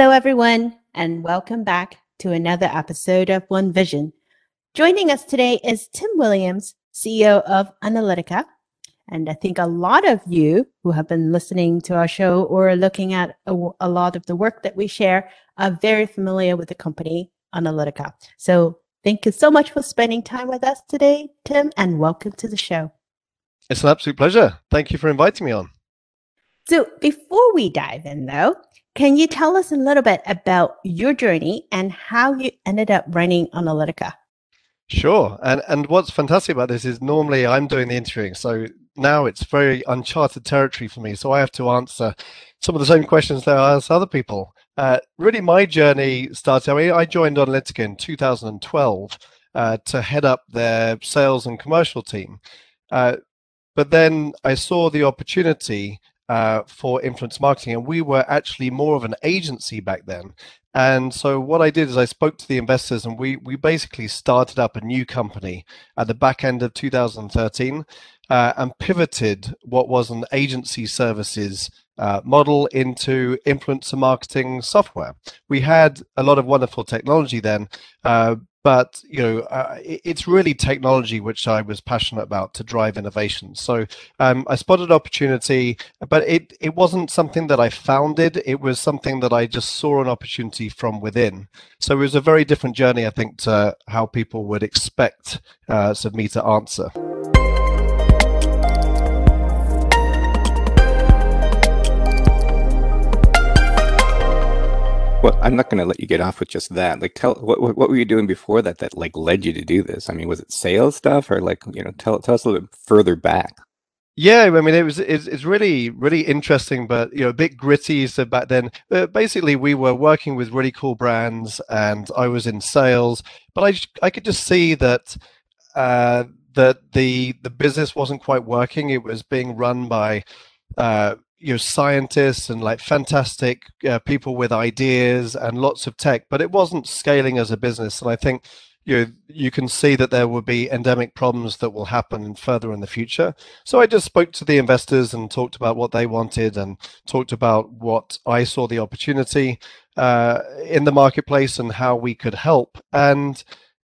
Hello, everyone, and welcome back to another episode of One Vision. Joining us today is Tim Williams, CEO of Onalytica. And I think a lot of you who have been listening to our show or looking at a, a lot of the work that we share are very familiar with the company Onalytica. So thank you so much for spending time with us today, Tim, and welcome to the show. It's an absolute pleasure. Thank you for inviting me on. So before we dive in, though, can you tell us a little bit about your journey and how you ended up running Onalytica? Sure. And and what's fantastic about this is normally I'm doing the interviewing. So now it's very uncharted territory for me. So I have to answer some of the same questions that I ask other people. Uh, really, my journey started. I mean, I joined Onalytica in 2012 uh, to head up their sales and commercial team. Uh, but then I saw the opportunity uh, for influence marketing, and we were actually more of an agency back then. And so what I did is I spoke to the investors, and we we basically started up a new company at the back end of 2013, uh, and pivoted what was an agency services uh, model into influencer marketing software. We had a lot of wonderful technology then, uh, but you know uh, it's really technology which i was passionate about to drive innovation. So um, i spotted opportunity but it, it wasn't something that i founded. It was something that i just saw an opportunity from within. So it was a very different journey i think to how people would expect uh, me to answer Well, I'm not going to let you get off with just that. Like, tell what what were you doing before that that like led you to do this? I mean, was it sales stuff or like you know, tell tell us a little bit further back. Yeah, I mean, it was it's, it's really really interesting, but you know, a bit gritty. So back then, basically, we were working with really cool brands, and I was in sales, but I I could just see that. Uh, that the the business wasn't quite working. It was being run by uh, you know scientists and like fantastic uh, people with ideas and lots of tech but it wasn't scaling as a business. And i think you know, you can see that there will be endemic problems that will happen further in the future. So i just spoke to the investors and talked about what they wanted and talked about what i saw the opportunity uh, in the marketplace and how we could help. And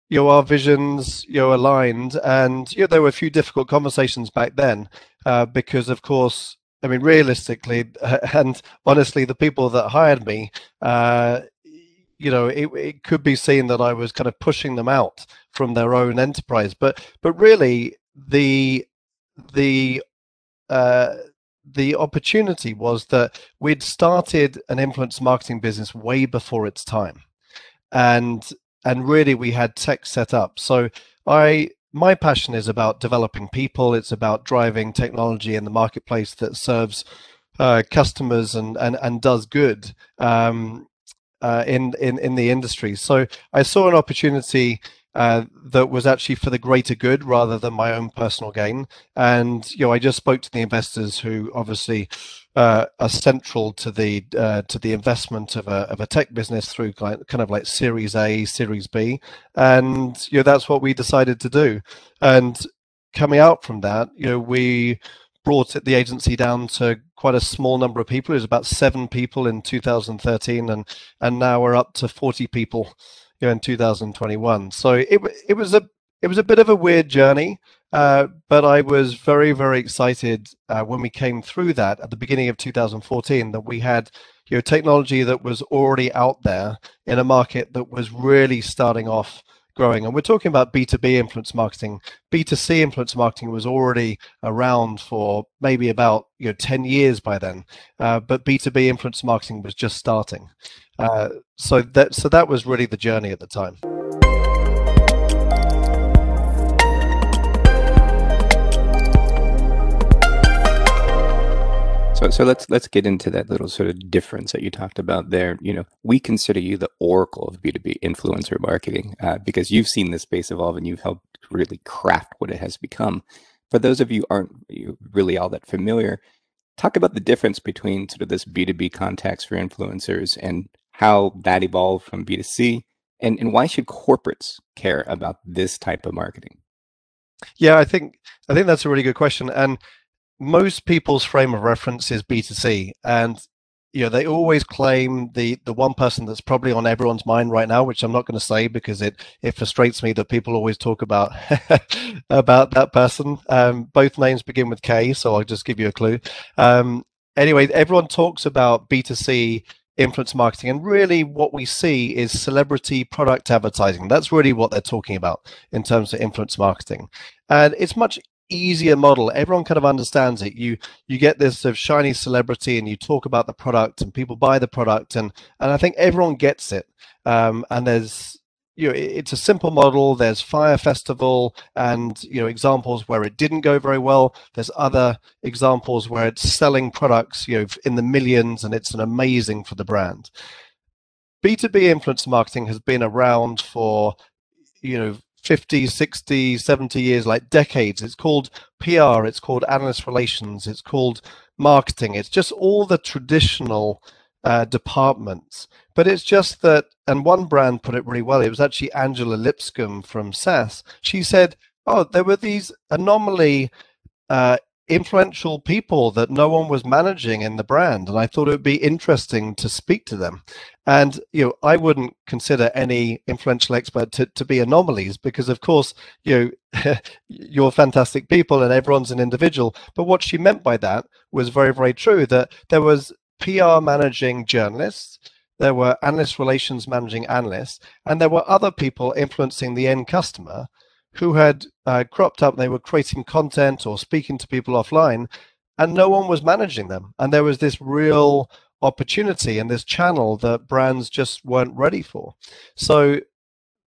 you know our visions you know aligned. And you know there were a few difficult conversations back then uh, because of course I mean, realistically, and honestly, the people that hired me, uh, you know, it, it could be seen that I was kind of pushing them out from their own enterprise. But but really, the the uh, the opportunity was that we'd started an influence marketing business way before its time, and and really we had tech set up. So I my passion is about developing people. It's about driving technology in the marketplace that serves uh, customers and, and, and does good um, uh, in, in, in the industry. So I saw an opportunity uh, that was actually for the greater good rather than my own personal gain. And you know, I just spoke to the investors who obviously uh, are central to the uh, to the investment of a of a tech business through kind of like Series A, Series B, and you know that's what we decided to do. And coming out from that, you know, we brought the agency down to quite a small number of people. It was about seven people in 2013, and and now we're up to 40 people you know, in 2021. So it it was a it was a bit of a weird journey. Uh, but I was very, very excited uh, when we came through that at the beginning of 2014 that we had you know technology that was already out there in a market that was really starting off growing. And we're talking about B2B influence marketing. B2C influence marketing was already around for maybe about you know 10 years by then, uh, but B2B influence marketing was just starting. Uh, so that so that was really the journey at the time. So, let's let's get into that little sort of difference that you talked about there. You know, we consider you the oracle of B two B influencer marketing uh, because you've seen this space evolve and you've helped really craft what it has become. For those of you aren't really all that familiar, talk about the difference between sort of this B two B context for influencers and how that evolved from B two C, and and why should corporates care about this type of marketing? Yeah, I think I think that's a really good question, and most people's frame of reference is B2C. And you know they always claim the the one person that's probably on everyone's mind right now which i'm not going to say because it it frustrates me that people always talk about about that person. Um, both names begin with k so i'll just give you a clue. Um, anyway everyone talks about b2c influence marketing and really what we see is celebrity product advertising. That's really what they're talking about in terms of influence marketing. And it's much easier model. Everyone kind of understands it. You you get this sort of shiny celebrity and you talk about the product and people buy the product and and i think everyone gets it. Um, and there's you know it's a simple model. There's Fyre Festival and you know examples where it didn't go very well. There's other examples where it's selling products you know in the millions and it's an amazing for the brand. B2b influence marketing has been around for you know 50, 60, 70 years, like decades. It's called PR, it's called analyst relations, it's called marketing. It's just all the traditional uh, departments. But it's just that, and one brand put it really well. It was actually Angela Lipscomb from SAS. She said, Oh, there were these anomaly uh, influential people that no one was managing in the brand and i thought it would be interesting to speak to them. And you know i wouldn't consider any influential expert to, to be anomalies because of course you know you're fantastic people and everyone's an individual. But what she meant by that was very very true that there was pr managing journalists there were analyst relations managing analysts and there were other people influencing the end customer who had uh, cropped up. They were creating content or speaking to people offline, and no one was managing them. And there was this real opportunity and this channel that brands just weren't ready for. So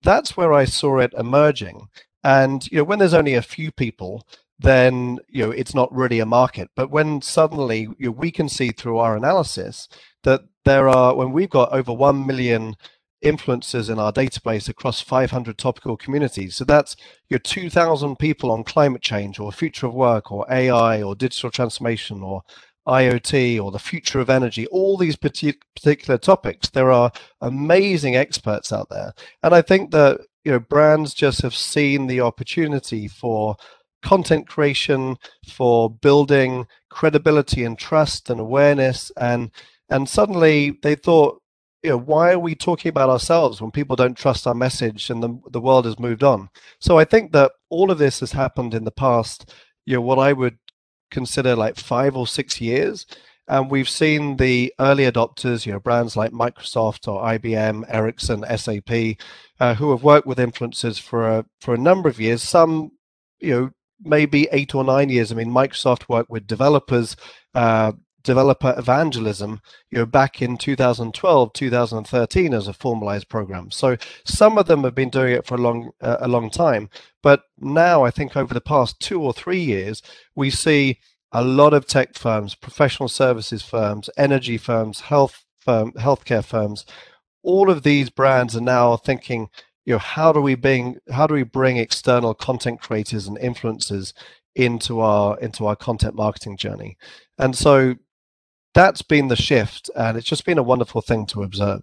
that's where I saw it emerging. And you know, when there's only a few people, then you know it's not really a market. But when suddenly you know, we can see through our analysis that there are when we've got over one million influencers in our database across 500 topical communities. So that's your 2,000 people on climate change or future of work or AI or digital transformation or IoT or the future of energy, all these particular topics. There are amazing experts out there. And I think that you know brands just have seen the opportunity for content creation, for building credibility and trust and awareness and and suddenly they thought you know, why are we talking about ourselves when people don't trust our message and the, the world has moved on? So I think that all of this has happened in the past, you know, what I would consider like five or six years. And we've seen the early adopters, you know, brands like Microsoft or IBM, Ericsson, SAP, uh, who have worked with influencers for a, for a number of years. Some, you know, maybe eight or nine years. I mean, Microsoft worked with developers uh, developer evangelism you know back in 2012 2013 as a formalized program. So some of them have been doing it for a long uh, a long time but now i think over the past two or three years we see a lot of tech firms professional services firms energy firms health firm healthcare firms all of these brands are now thinking you know how do we bring how do we bring external content creators and influencers into our into our content marketing journey? And so that's been the shift, and it's just been a wonderful thing to observe.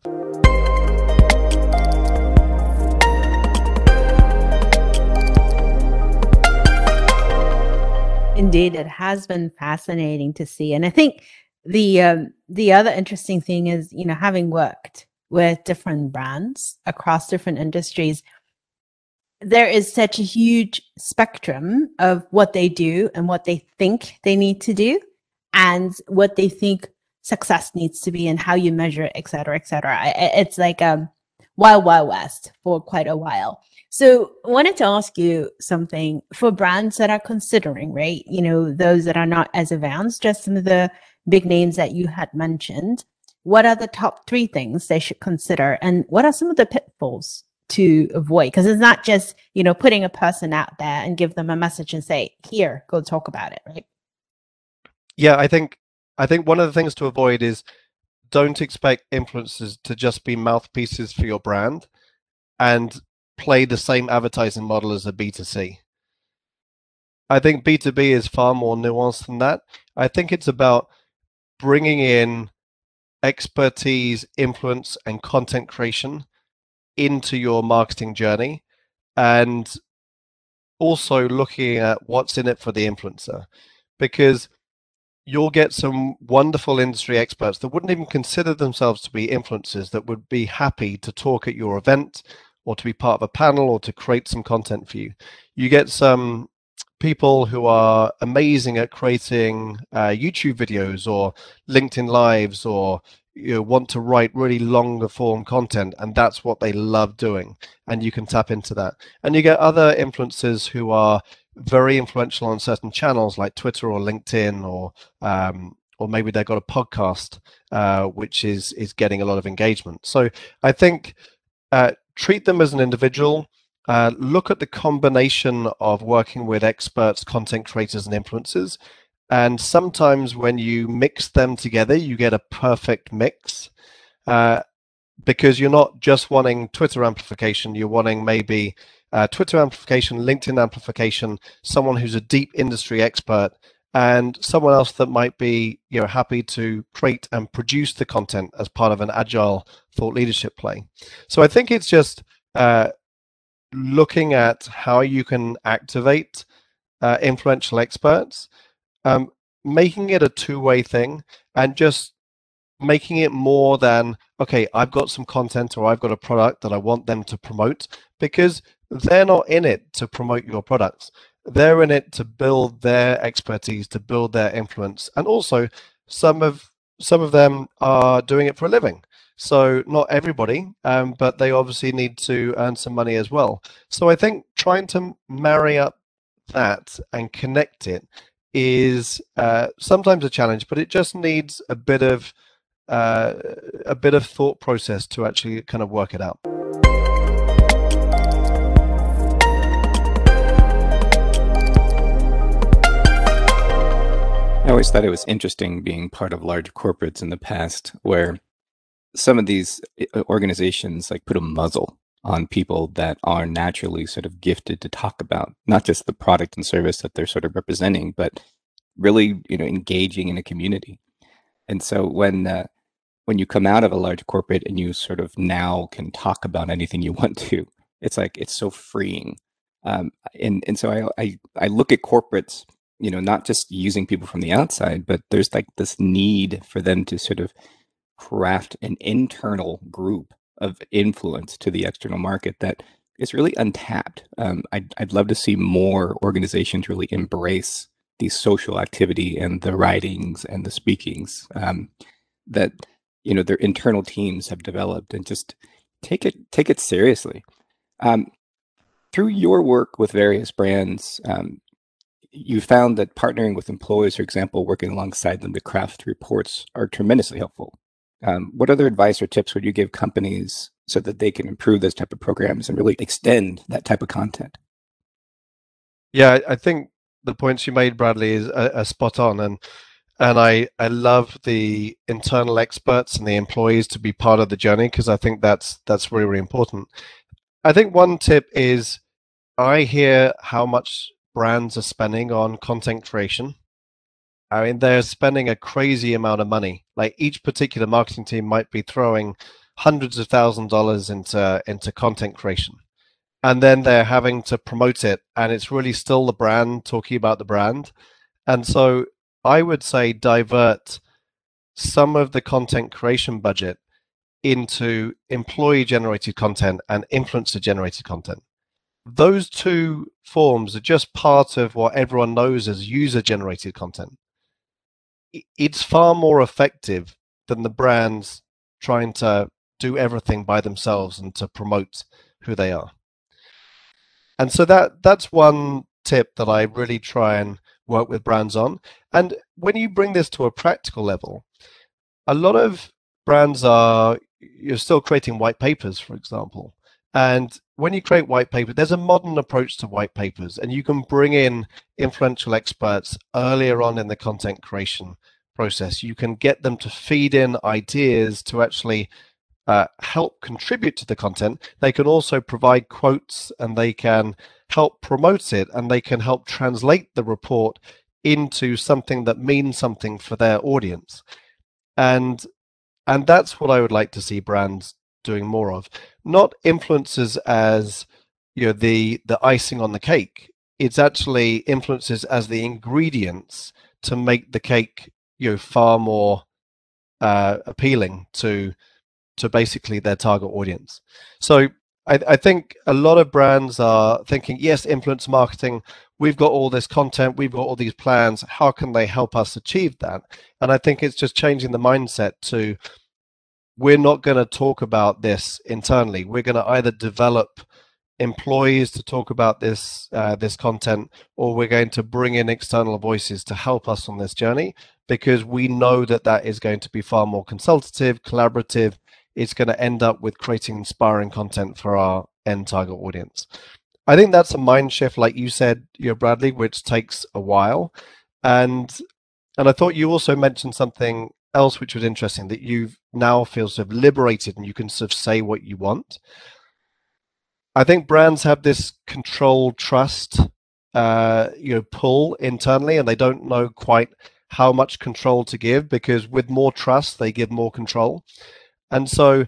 Indeed, it has been fascinating to see, and I think the um, the other interesting thing is, you know, having worked with different brands across different industries, there is such a huge spectrum of what they do and what they think they need to do and what they think success needs to be and how you measure it, et cetera, et cetera. It's like um wild, wild west for quite a while. So I wanted to ask you something for brands that are considering, right? You know, those that are not as advanced, just some of the big names that you had mentioned. What are the top three things they should consider? And what are some of the pitfalls to avoid? Because it's not just, you know, putting a person out there and give them a message and say, here, go talk about it, right? Yeah, I think I think one of the things to avoid is don't expect influencers to just be mouthpieces for your brand and play the same advertising model as a B2C. I think B2B is far more nuanced than that. I think it's about bringing in expertise, influence, and content creation into your marketing journey and also looking at what's in it for the influencer. Because you'll get some wonderful industry experts that wouldn't even consider themselves to be influencers that would be happy to talk at your event or to be part of a panel or to create some content for you. You get some people who are amazing at creating uh, YouTube videos or LinkedIn lives or you know, want to write really longer form content and that's what they love doing and you can tap into that and you get other influencers who are very influential on certain channels like twitter or linkedin or um, or maybe they've got a podcast uh, which is is getting a lot of engagement so i think uh, treat them as an individual uh, look at the combination of working with experts, content creators, and influencers. And sometimes when you mix them together, you get a perfect mix uh, because you're not just wanting Twitter amplification, you're wanting maybe uh, Twitter amplification, LinkedIn amplification, someone who's a deep industry expert, and someone else that might be you know happy to create and produce the content as part of an agile thought leadership play. So I think it's just uh, looking at how you can activate uh, influential experts, um, making it a two-way thing, and just making it more than okay, I've got some content or I've got a product that I want them to promote because they're not in it to promote your products. They're in it to build their expertise, to build their influence, and also some of some of them are doing it for a living. So not everybody, um, but they obviously need to earn some money as well. So I think trying to marry up that and connect it is uh, sometimes a challenge, but it just needs a bit of uh, a bit of thought process to actually kind of work it out. Always thought it was interesting being part of large corporates in the past where some of these uh, organizations like put a muzzle on people that are naturally sort of gifted to talk about not just the product and service that they're sort of representing, but really, you know, engaging in a community. And so when uh, when you come out of a large corporate and you sort of now can talk about anything you want to, it's like it's so freeing. Um, and and so I, I I look at corporates, you know, not just using people from the outside, but there's like this need for them to sort of craft an internal group of influence to the external market that is really untapped. Um, I'd, I'd love to see more organizations really embrace the social activity and the writings and the speakings um, that you know their internal teams have developed and just take it take it seriously. Um, through your work with various brands, um, you found that partnering with employees, for example, working alongside them to craft reports are tremendously helpful. Um, what other advice or tips would you give companies so that they can improve those type of programs and really extend that type of content? Yeah, I think the points you made, Bradley, is a, a spot on, and and I I love the internal experts and the employees to be part of the journey because I think that's that's really really important. I think one tip is I hear how much brands are spending on content creation I mean, they're spending a crazy amount of money. Like each particular marketing team might be throwing hundreds of thousand dollars into into content creation, and then they're having to promote it, and it's really still the brand talking about the brand. And so, I would say divert some of the content creation budget into employee generated content and influencer generated content. Those two forms are just part of what everyone knows as user generated content it's far more effective than the brands trying to do everything by themselves and to promote who they are. And so that that's one tip that I really try and work with brands on. And when you bring this to a practical level, a lot of brands are you're still creating white papers, for example. And when you create white paper, there's a modern approach to white papers, and you can bring in influential experts earlier on in the content creation process. You can get them to feed in ideas to actually uh, help contribute to the content. They can also provide quotes and they can help promote it and they can help translate the report into something that means something for their audience. And and that's what I would like to see brands doing more of. Not influences as you know the the icing on the cake. It's actually influences as the ingredients to make the cake you know far more uh, appealing to to basically their target audience. So I, I, think a lot of brands are thinking, yes, influence marketing. We've got all this content, we've got all these plans. How can they help us achieve that? And I think it's just changing the mindset to we're not going to talk about this internally. We're going to either develop employees to talk about this uh, this content, or we're going to bring in external voices to help us on this journey because we know that that is going to be far more consultative, collaborative. It's going to end up with creating inspiring content for our end target audience. I think that's a mind shift, like you said, you know, Bradley, which takes a while. And and I thought you also mentioned something else which was interesting that you now feel sort of liberated and you can sort of say what you want. I think brands have this control trust uh, you know pull internally and they don't know quite how much control to give because with more trust they give more control. And so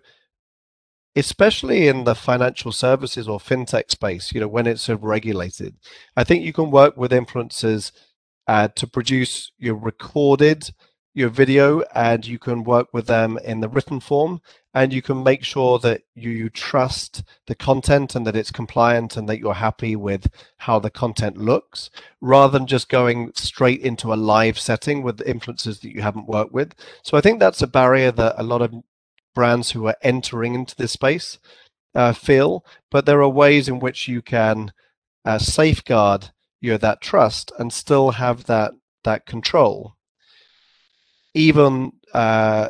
especially in the financial services or fintech space, you know, when it's sort of regulated, I think you can work with influencers uh, to produce your recorded your video and you can work with them in the written form. And you can make sure that you, you trust the content and that it's compliant and that you're happy with how the content looks rather than just going straight into a live setting with influencers that you haven't worked with. So I think that's a barrier that a lot of brands who are entering into this space uh, feel, but there are ways in which you can uh, safeguard you know, that trust and still have that that control even uh,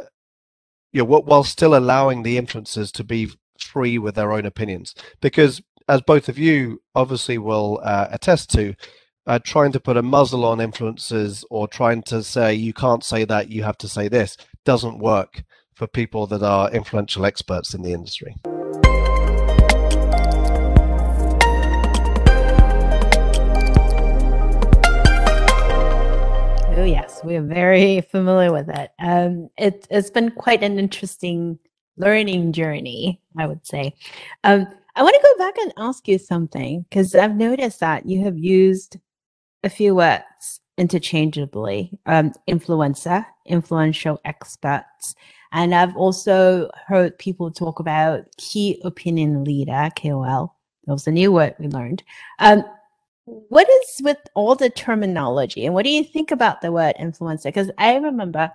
you know, while still allowing the influencers to be free with their own opinions. Because as both of you obviously will uh, attest to, uh, trying to put a muzzle on influencers or trying to say you can't say that, you have to say this, doesn't work for people that are influential experts in the industry. Oh yes, we are very familiar with it. Um, it, has been quite an interesting learning journey, I would say. Um, I want to go back and ask you something because I've noticed that you have used a few words interchangeably: um, influencer, influential experts, and I've also heard people talk about key opinion leader (KOL). That was a new word we learned. Um, what is with all the terminology and what do you think about the word influencer? Because I remember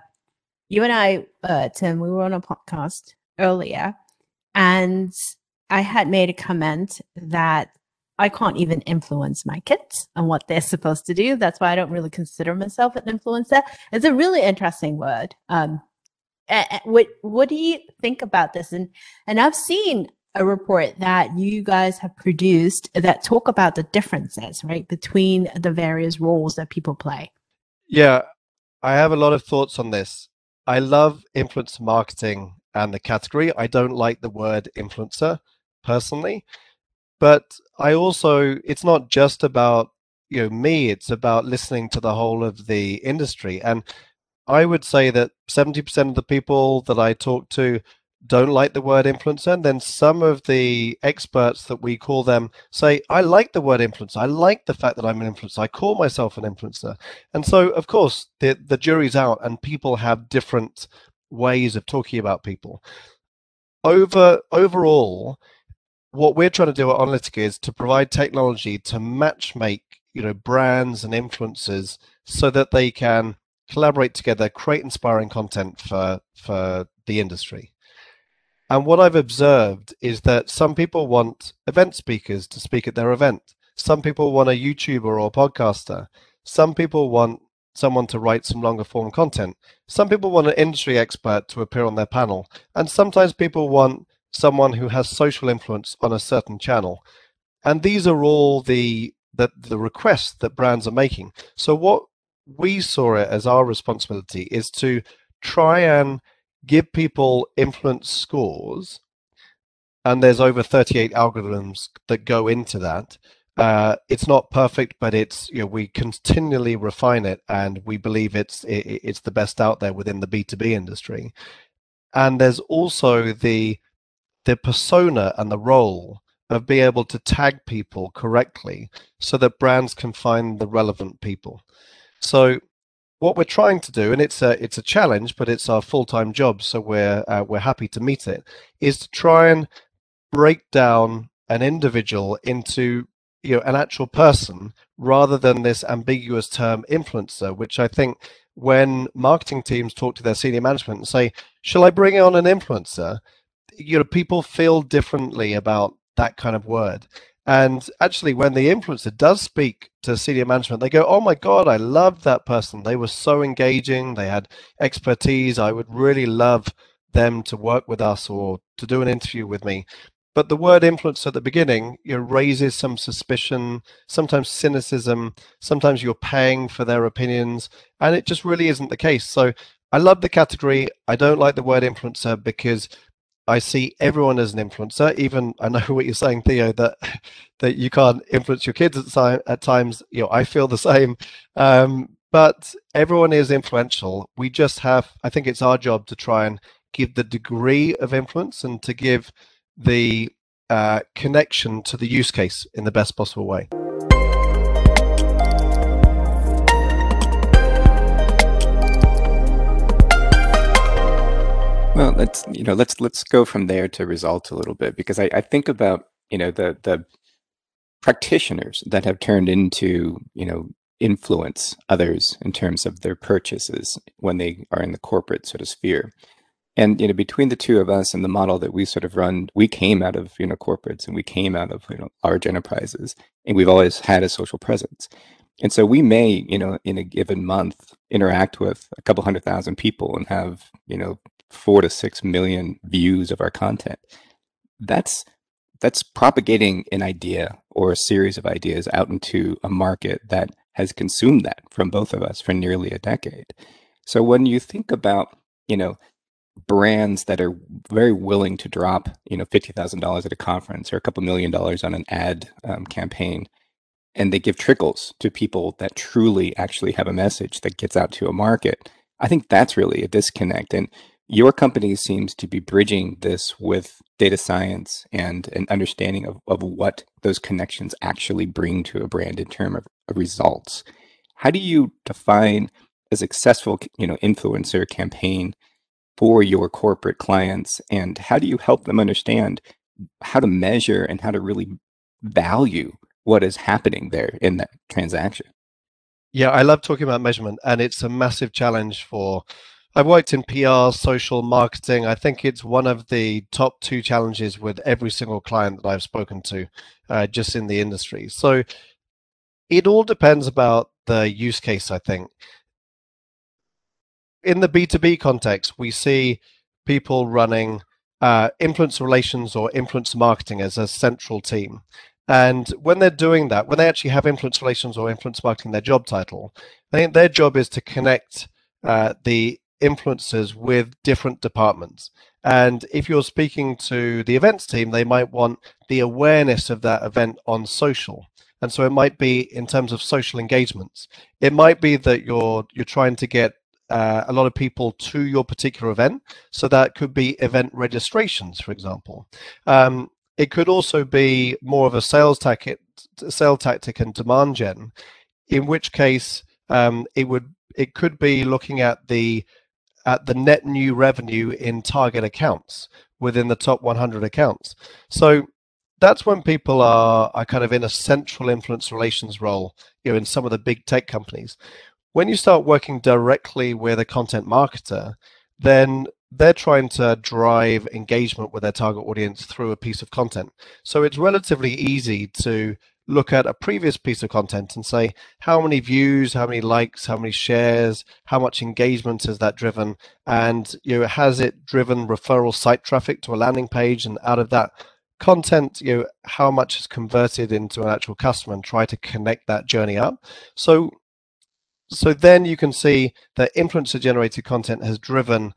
you and I, uh, Tim, we were on a podcast earlier and I had made a comment that I can't even influence my kids and what they're supposed to do. That's why I don't really consider myself an influencer. It's a really interesting word. Um, what what do you think about this? And and I've seen a report that you guys have produced that talk about the differences, right, between the various roles that people play. Yeah, I have a lot of thoughts on this. I love influencer marketing and the category. I don't like the word influencer personally, but I also, it's not just about you know me it's about listening to the whole of the industry and i would say that 70% of the people that i talk to don't like the word influencer, and then some of the experts that we call them say, I like the word influencer. I like the fact that I'm an influencer. I call myself an influencer. And so, of course, the, the jury's out, and people have different ways of talking about people. Over overall, what we're trying to do at Onalytica is to provide technology to match make you know brands and influencers so that they can collaborate together, create inspiring content for for the industry. And what I've observed is that some people want event speakers to speak at their event. Some people want a YouTuber or a podcaster. Some people want someone to write some longer form content. Some people want an industry expert to appear on their panel. And sometimes people want someone who has social influence on a certain channel. And these are all the the, the requests that brands are making. So what we saw it as our responsibility is to try and give people influence scores, and there's over 38 algorithms that go into that. Uh, it's not perfect, but it's you know we continually refine it, and we believe it's it, it's the best out there within the B2B industry. And there's also the the persona and the role of being able to tag people correctly so that brands can find the relevant people. So what we're trying to do, and it's a it's a challenge, but it's our full time job, so we're uh, we're happy to meet it, is to try and break down an individual into you know an actual person rather than this ambiguous term influencer, which I think when marketing teams talk to their senior management and say, "Shall I bring on an influencer?" you know people feel differently about that kind of word and actually, when the influencer does speak to senior management, they go, Oh my God, I loved that person. They were so engaging. They had expertise. I would really love them to work with us or to do an interview with me. But the word influence at the beginning you know, raises some suspicion, sometimes cynicism. Sometimes you're paying for their opinions, and it just really isn't the case. So I love the category. I don't like the word influencer because I see everyone as an influencer. Even I know what you're saying, Theo, that that you can't influence your kids at, at times. You know, I feel the same. Um, but everyone is influential. We just have. I think it's our job to try and give the degree of influence and to give the uh, connection to the use case in the best possible way. Well, let's you know let's let's go from there to result a little bit because I, I think about you know the the practitioners that have turned into you know influence others in terms of their purchases when they are in the corporate sort of sphere. And you know, between the two of us and the model that we sort of run, we came out of you know corporates and we came out of you know large enterprises, and we've always had a social presence. And so we may, you know, in a given month, interact with a couple hundred thousand people and have, you know, four to six million views of our content. That's that's propagating an idea or a series of ideas out into a market that has consumed that from both of us for nearly a decade. So when you think about, you know, brands that are very willing to drop, you know, fifty thousand dollars at a conference or a couple million dollars on an ad um, campaign, and they give trickles to people that truly actually have a message that gets out to a market. I think that's really a disconnect. And your company seems to be bridging this with data science and an understanding of, of what those connections actually bring to a brand in terms of, results. How do you define a successful you know, influencer campaign for your corporate clients? And how do you help them understand how to measure and how to really value what is happening there in that transaction? Yeah, I love talking about measurement, and it's a massive challenge for I've worked in PR, social marketing. I think it's one of the top two challenges with every single client that I've spoken to, uh, just in the industry. So it all depends about the use case, I think. In the B2B context, we see people running uh, influence relations or influence marketing as a central team. And when they're doing that, when they actually have influence relations or influence marketing their job title, I think their job is to connect uh, the influencers with different departments. And if you're speaking to the events team, they might want the awareness of that event on social. And so it might be in terms of social engagements. It might be that you're you're trying to get uh, a lot of people to your particular event. So that could be event registrations, for example. Um, it could also be more of a sales tactic, sales tactic and demand gen, in which case um, it would it could be looking at the at the net new revenue in target accounts within the top 100 accounts. So that's when people are, are kind of in a central influence relations role, you know, in some of the big tech companies. When you start working directly with a content marketer, then they're trying to drive engagement with their target audience through a piece of content. So it's relatively easy to look at a previous piece of content and say how many views how many likes how many shares how much engagement has that driven? And you know has it driven referral site traffic to a landing page? And out of that content you know how much is converted into an actual customer and try to connect that journey up? So so then you can see that influencer generated content has driven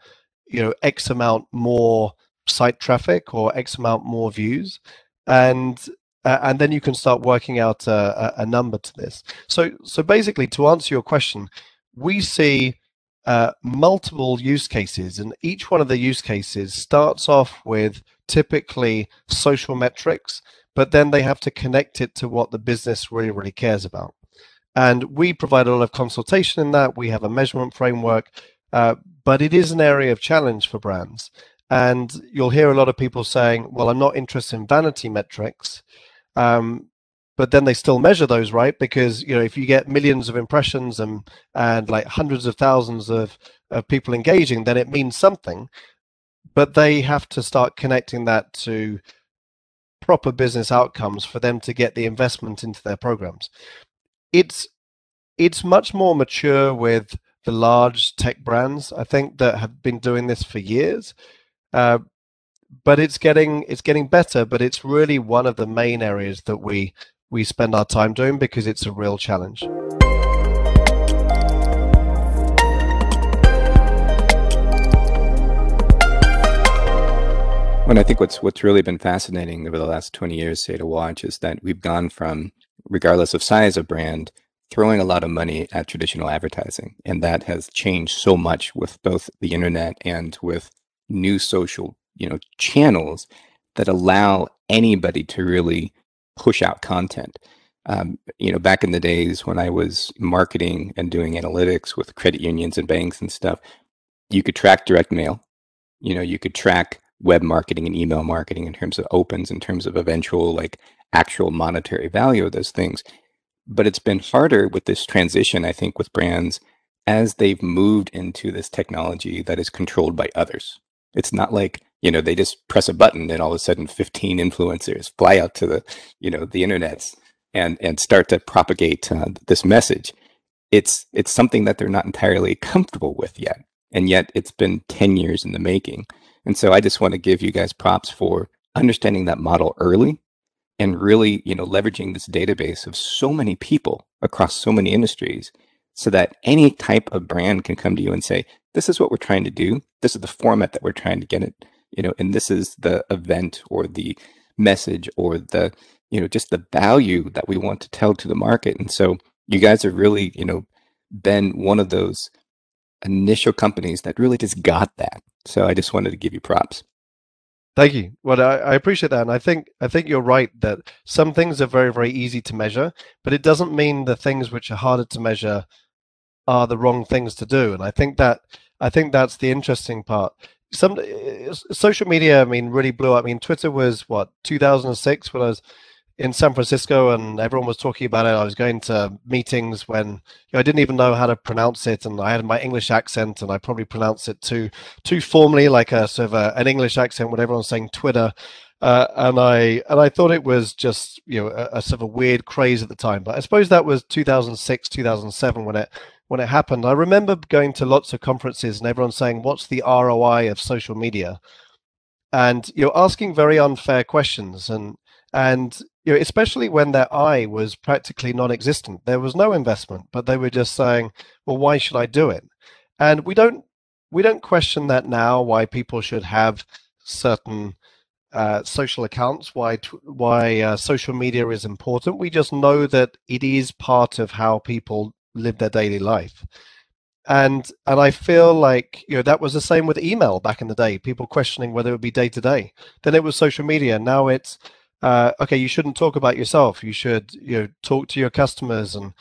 you know x amount more site traffic or x amount more views. And uh, and then you can start working out a, a, number to this. So, so basically, to answer your question, we see uh, multiple use cases, and each one of the use cases starts off with typically social metrics, but then they have to connect it to what the business really, really cares about. And we provide a lot of consultation in that. We have a measurement framework, uh, but it is an area of challenge for brands. And you'll hear a lot of people saying, well, I'm not interested in vanity metrics. Um, but then they still measure those, right? Because, you know, if you get millions of impressions and, and like hundreds of thousands of, of people engaging, then it means something. But they have to start connecting that to proper business outcomes for them to get the investment into their programs. It's it's much more mature with the large tech brands, I think, that have been doing this for years. Uh, but it's getting it's getting better. But it's really one of the main areas that we we spend our time doing because it's a real challenge. Well, I think what's what's really been fascinating over the last 20 years, say, to watch is that we've gone from, regardless of size of brand, throwing a lot of money at traditional advertising. And that has changed so much with both the internet and with new social, you know, channels that allow anybody to really push out content. Um, you know, back in the days when I was marketing and doing analytics with credit unions and banks and stuff, you could track direct mail. You know, you could track web marketing and email marketing in terms of opens, in terms of eventual like actual monetary value of those things. But it's been harder with this transition, I think, with brands as they've moved into this technology that is controlled by others. It's not like, you know, they just press a button and all of a sudden 15 influencers fly out to the, you know, the internets and, and start to propagate uh, this message. It's, it's something that they're not entirely comfortable with yet. And yet it's been 10 years in the making. And so I just want to give you guys props for understanding that model early and really, you know, leveraging this database of so many people across so many industries so that any type of brand can come to you and say, this is what we're trying to do. This is the format that we're trying to get it, you know, and this is the event or the message or the, you know, just the value that we want to tell to the market. And so you guys have really, you know, been one of those initial companies that really just got that. So I just wanted to give you props. Thank you. Well, I, I, appreciate that, and I think I think you're right that some things are very very easy to measure, but it doesn't mean the things which are harder to measure are the wrong things to do. And I think that I think that's the interesting part. Some uh, social media, I mean, really blew up. I mean, Twitter was what 2006 when I was in San Francisco and everyone was talking about it. I was going to meetings when you know, I didn't even know how to pronounce it, and I had my English accent, and I probably pronounced it too too formally, like a sort of a, an English accent when everyone's saying Twitter. Uh, and I and I thought it was just you know a, a, sort of a weird craze at the time. But I suppose that was 2006, 2007 when it when it happened. I remember going to lots of conferences and everyone saying, "What's the ROI of social media?" And you're asking very unfair questions, and and you know, especially when their eye was practically non-existent. There was no investment, but they were just saying, "Well, why should I do it?" And we don't we don't question that now. Why people should have certain uh, social accounts, why why uh, social media is important. We just know that it is part of how people live their daily life. And and i feel like you know that was the same with email back in the day people questioning whether it would be day to day. Then it was social media now it's uh, okay you shouldn't talk about yourself. You should you know talk to your customers and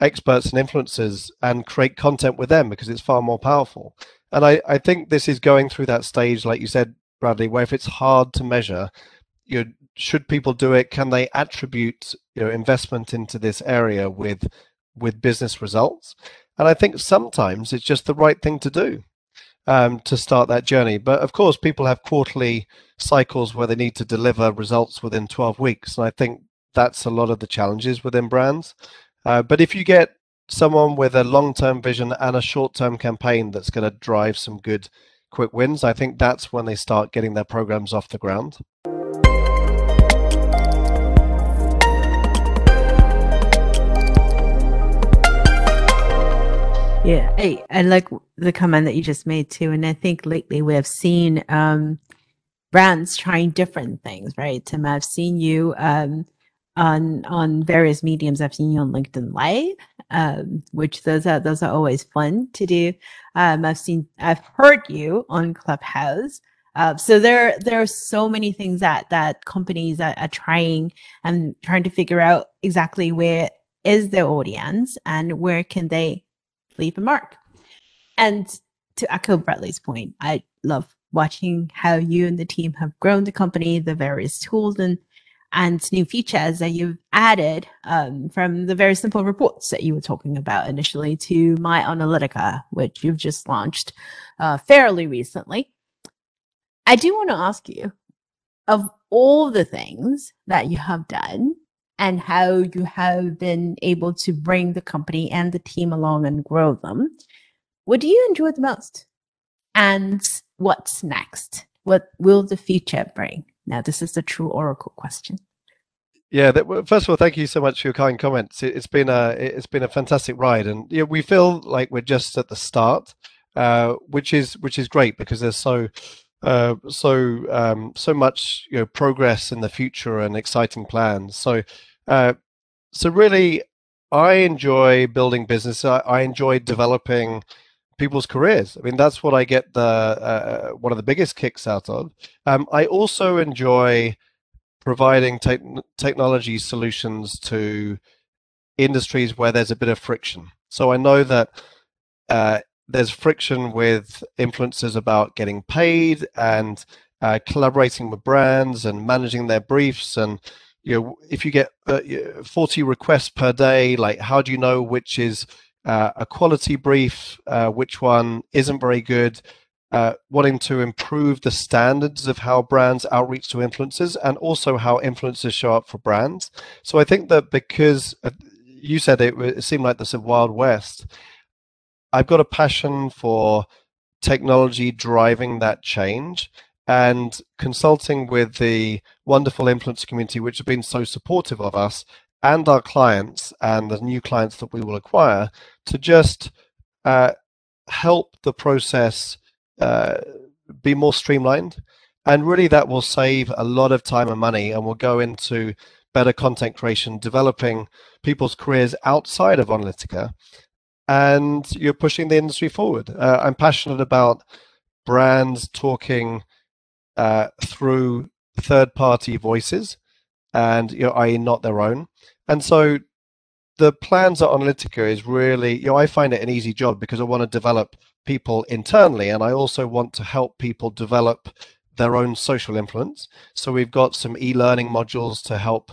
experts and influencers and create content with them because it's far more powerful. And i i think this is going through that stage like you said bradley where if it's hard to measure you should people do it? Can they attribute you know investment into this area with with business results. And I think sometimes it's just the right thing to do um, to start that journey. But of course, people have quarterly cycles where they need to deliver results within 12 weeks. And I think that's a lot of the challenges within brands. Uh, but if you get someone with a long term vision and a short term campaign that's going to drive some good quick wins, I think that's when they start getting their programs off the ground. Yeah, I, I like the comment that you just made too. And I think lately we have seen um, brands trying different things, right? Tim, I've seen you um, on on various mediums. I've seen you on LinkedIn Live, um, which those are those are always fun to do. Um, I've seen, I've heard you on Clubhouse. Uh, so there, there are so many things that that companies are, are trying and trying to figure out exactly where is their audience and where can they leave a mark? And to echo Bradley's point, I love watching how you and the team have grown the company, the various tools and and new features that you've added um, from the very simple reports that you were talking about initially to My Onalytica, which you've just launched uh, fairly recently. I do want to ask you of all the things that you have done and how you have been able to bring the company and the team along and grow them, what do you enjoy the most? And what's next? What will the future bring? Now, this is the true Oracle question. Yeah. That, first of all, thank you so much for your kind comments. It, has been a it's been a fantastic ride, and know, we feel like we're just at the start, uh, which is which is great because there's so uh, so um, so much you know progress in the future and exciting plans. So uh, so really, I enjoy building business. I, I, enjoy developing people's careers. I mean, that's what I get the uh, one of the biggest kicks out of. Um, I also enjoy providing te- technology solutions to industries where there's a bit of friction. So I know that uh, there's friction with influencers about getting paid and uh, collaborating with brands and managing their briefs and you know if you get uh, 40 requests per day like how do you know which is uh, a quality brief uh, which one isn't very good uh, wanting to improve the standards of how brands outreach to influencers and also how influencers show up for brands? So i think that because uh, you said it, it seemed like this a wild west I've got a passion for technology driving that change and consulting with the wonderful influencer community, which have been so supportive of us and our clients and the new clients that we will acquire to just uh, help the process uh, be more streamlined. And really, that will save a lot of time and money and will go into better content creation, developing people's careers outside of Onalytica and you're pushing the industry forward. Uh, I'm passionate about brands talking uh, through third party voices and you know, i.e. not their own. And so the plans at Onalytica is really, you know, I find it an easy job because I want to develop people internally and I also want to help people develop their own social influence. So we've got some e-learning modules to help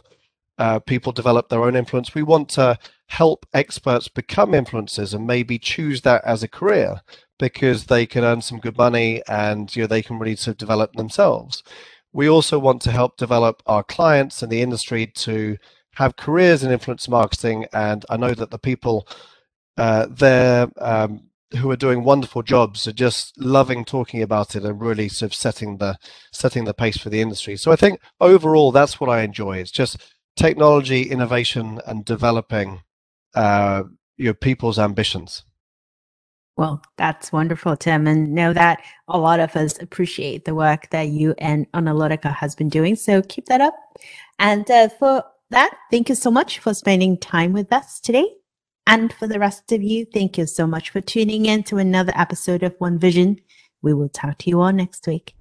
uh, people develop their own influence. We want to help experts become influencers and maybe choose that as a career because they can earn some good money and you know they can really sort of develop themselves. We also want to help develop our clients and the industry to have careers in influence marketing. And I know that the people uh, there um, who are doing wonderful jobs are just loving talking about it and really sort of setting the setting the pace for the industry. So I think overall that's what I enjoy. It's just technology, innovation, and developing uh, your people's ambitions. Well, that's wonderful, Tim. And know that a lot of us appreciate the work that you and Onalytica has been doing. So keep that up. And uh, for that, thank you so much for spending time with us today. And for the rest of you, thank you so much for tuning in to another episode of One Vision. We will talk to you all next week.